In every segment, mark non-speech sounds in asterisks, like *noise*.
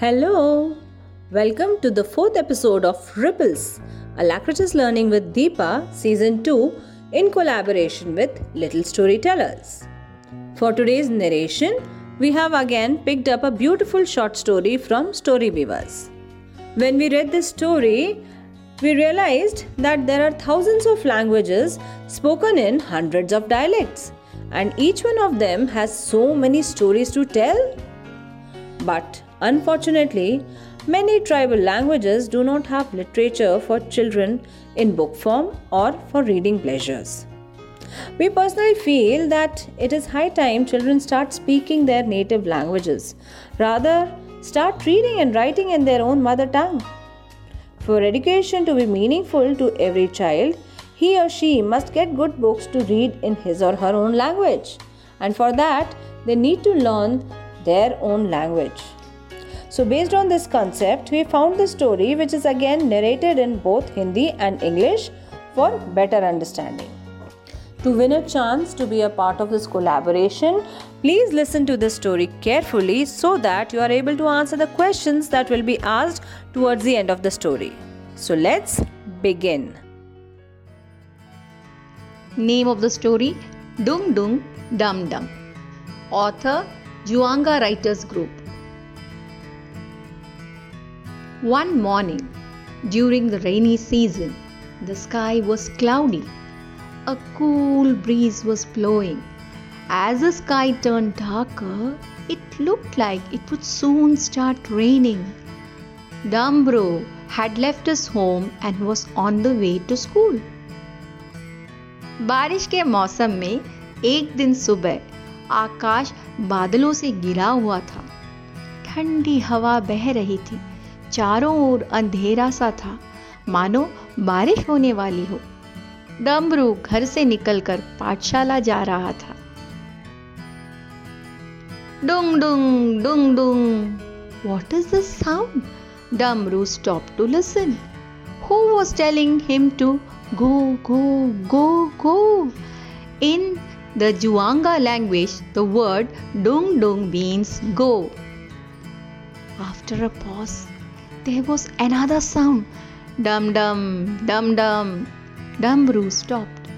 Hello! Welcome to the fourth episode of Ripples, Alacritus Learning with Deepa, Season 2, in collaboration with Little Storytellers. For today's narration, we have again picked up a beautiful short story from Story Weavers. When we read this story, we realized that there are thousands of languages spoken in hundreds of dialects, and each one of them has so many stories to tell. But Unfortunately, many tribal languages do not have literature for children in book form or for reading pleasures. We personally feel that it is high time children start speaking their native languages, rather, start reading and writing in their own mother tongue. For education to be meaningful to every child, he or she must get good books to read in his or her own language, and for that, they need to learn their own language. So, based on this concept, we found the story which is again narrated in both Hindi and English for better understanding. To win a chance to be a part of this collaboration, please listen to the story carefully so that you are able to answer the questions that will be asked towards the end of the story. So, let's begin. Name of the story Dung Dung Dum Dum. Author Juanga Writers Group. One morning, during the rainy season, the sky was cloudy. A cool breeze was blowing. As the sky turned darker, it looked like it would soon start raining. Dumbro had left his home and was on the way to school. बारिश के मौसम में एक दिन सुबह आकाश बादलों से घिरा हुआ था ठंडी हवा बह रही थी चारों ओर अंधेरा सा था। मानो बारिश होने वाली हो। डमरू घर से निकलकर पाठशाला जा रहा था। डुंग डुंग डुंग डुंग। What is this sound Damru stop to listen who was telling him to go go go go in the Juanga language the word डुंग डुंग means go After a pause, there was another sound. Dum dum, dum dum. Dumbru stopped.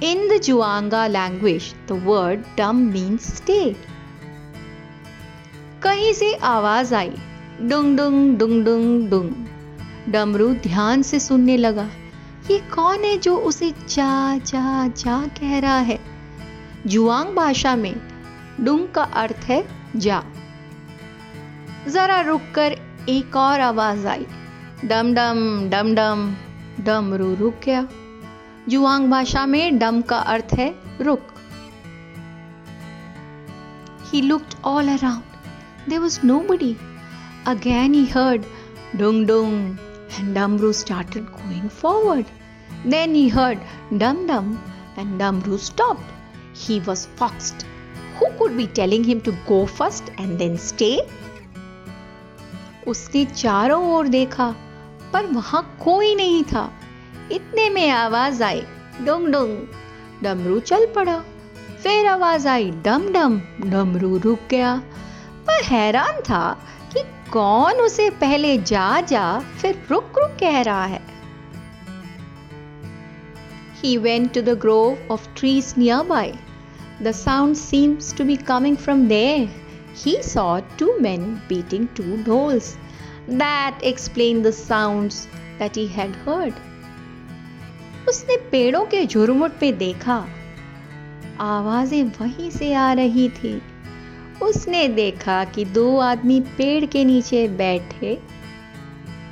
In the Juanga language, the word dum means stay. कहीं से आवाज़ आई डुंग डुंग डुंग डुंग डुंग डमरू ध्यान से सुनने लगा ये कौन है जो उसे जा जा जा कह रहा है जुआंग भाषा में डुंग का अर्थ है जा जरा रुककर एक और आवाज़ आई। डम डम डम डम डमरू रुक गया। जुआंग भाषा में डम का अर्थ है रुक। He looked all around there was nobody again he heard डुंग डुंग and Damru started going forward then he heard डम डम and Damru stop he was foxed who could be telling him to go first and then stay उसने चारों ओर देखा, पर वहाँ कोई नहीं था। इतने में आवाज़ आई, डुंग डुंग। डमरू चल पड़ा। फिर आवाज़ आई, डम डम। डमरू रुक गया। पर हैरान था कि कौन उसे पहले जा जा, फिर रुक रुक कह रहा है। He went to the grove of trees nearby. The sound seems to be coming from there. He saw two men beating two dolls. That explained the sounds that he had heard. उसने पेड़ों के झुरमुट पे देखा। आवाज़ें वहीं से आ रही थी। उसने देखा कि दो आदमी पेड़ के नीचे बैठे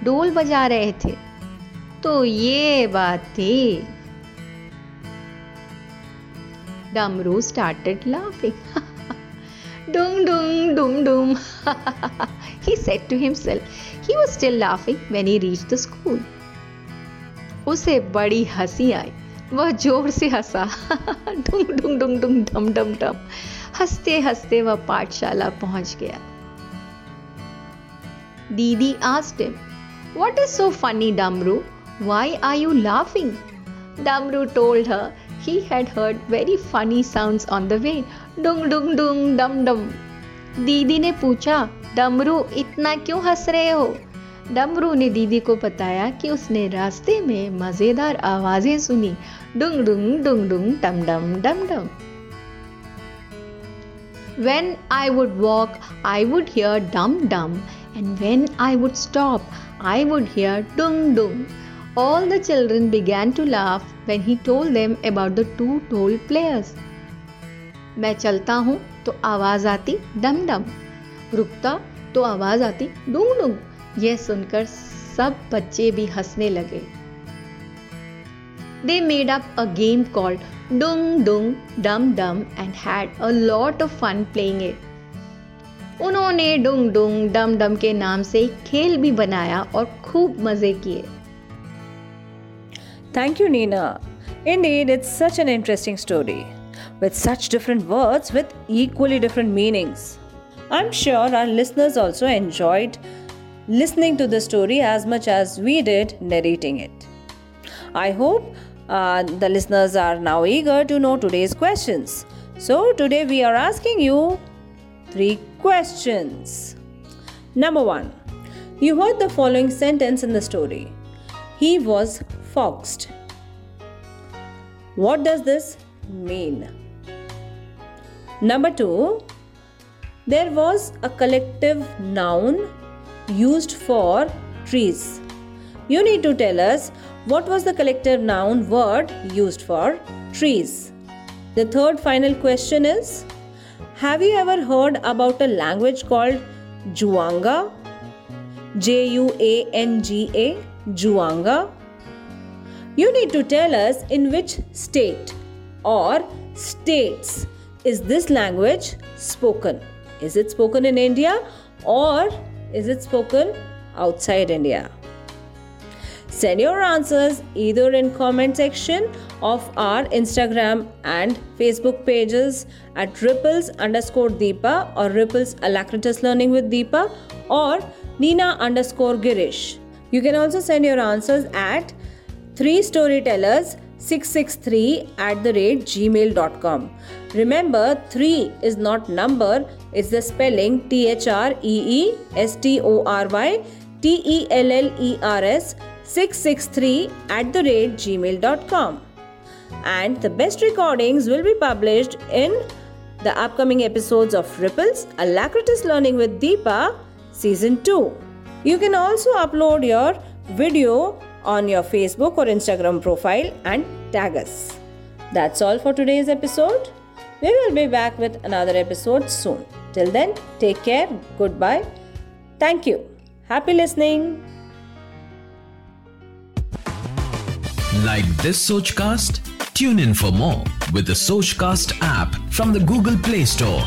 डोल बजा रहे थे। तो ये बात थी। Damru started laughing *laughs* Dung dung dum dum, he said to himself. He was still laughing when he reached the school. उसे बड़ी हँसी आई वह ज़ोर से हंसा डुंग डुंग डुंग डुंग डम डम डम हँसते हँसते वह पाठशाला पहुँच गया दीदी asked him, What is so funny, Damru? Why are you laughing? Damru told her he had heard very funny sounds on the way. डुंग डुंग डुंग डम डम दीदी ने पूछा डमरू इतना क्यों हंस रहे हो डमरू ने दीदी को बताया कि उसने रास्ते में मज़ेदार आवाज़ें सुनी डुंग डुंग डुंग डुंग डम डम डम डम When I would walk, I would hear dum dum, and when I would stop, I would hear dung dung. All the children began to laugh when he told them about the two toll players. मैं चलता हूँ तो आवाज़ आती डम डम रुकता तो आवाज़ आती डूंग डूंग यह सुनकर सब बच्चे भी हंसने लगे They made up a game called Dung Dung Dum Dum and had a lot of fun playing it. उन्होंने डुंग डुंग डम डम के नाम से एक खेल भी बनाया और खूब मज़े किए Thank you, Nina. Indeed, it's such an interesting story with such different words with equally different meanings. I'm sure our listeners also enjoyed listening to the story as much as we did narrating it. I hope uh, the listeners are now eager to know today's questions. So, today we are asking you three questions. Number one, you heard the following sentence in the story He was foxed. What does this mean? Number two, there was a collective noun used for trees. You need to tell us what was the collective noun word used for trees? The third final question is Have you ever heard about a language called Juanga? J U A N G A, Juanga? You need to tell us in which state or states is this language spoken? Is it spoken in India or is it spoken outside India? Send your answers either in comment section of our Instagram and Facebook pages at ripples underscore Deepa or ripples alacritus learning with Deepa or Nina underscore Girish. You can also send your answers at 3 storytellers 663 at the rate gmail.com. Remember, 3 is not number, it's the spelling T H R E E S T O R Y T E L L E R S 663 at the rate gmail.com. And the best recordings will be published in the upcoming episodes of Ripples Alacritus Learning with Deepa Season 2. You can also upload your video on your Facebook or Instagram profile and tag us. That's all for today's episode. We will be back with another episode soon. Till then, take care. Goodbye. Thank you. Happy listening. Like this Sochcast? Tune in for more with the Sochcast app from the Google Play Store.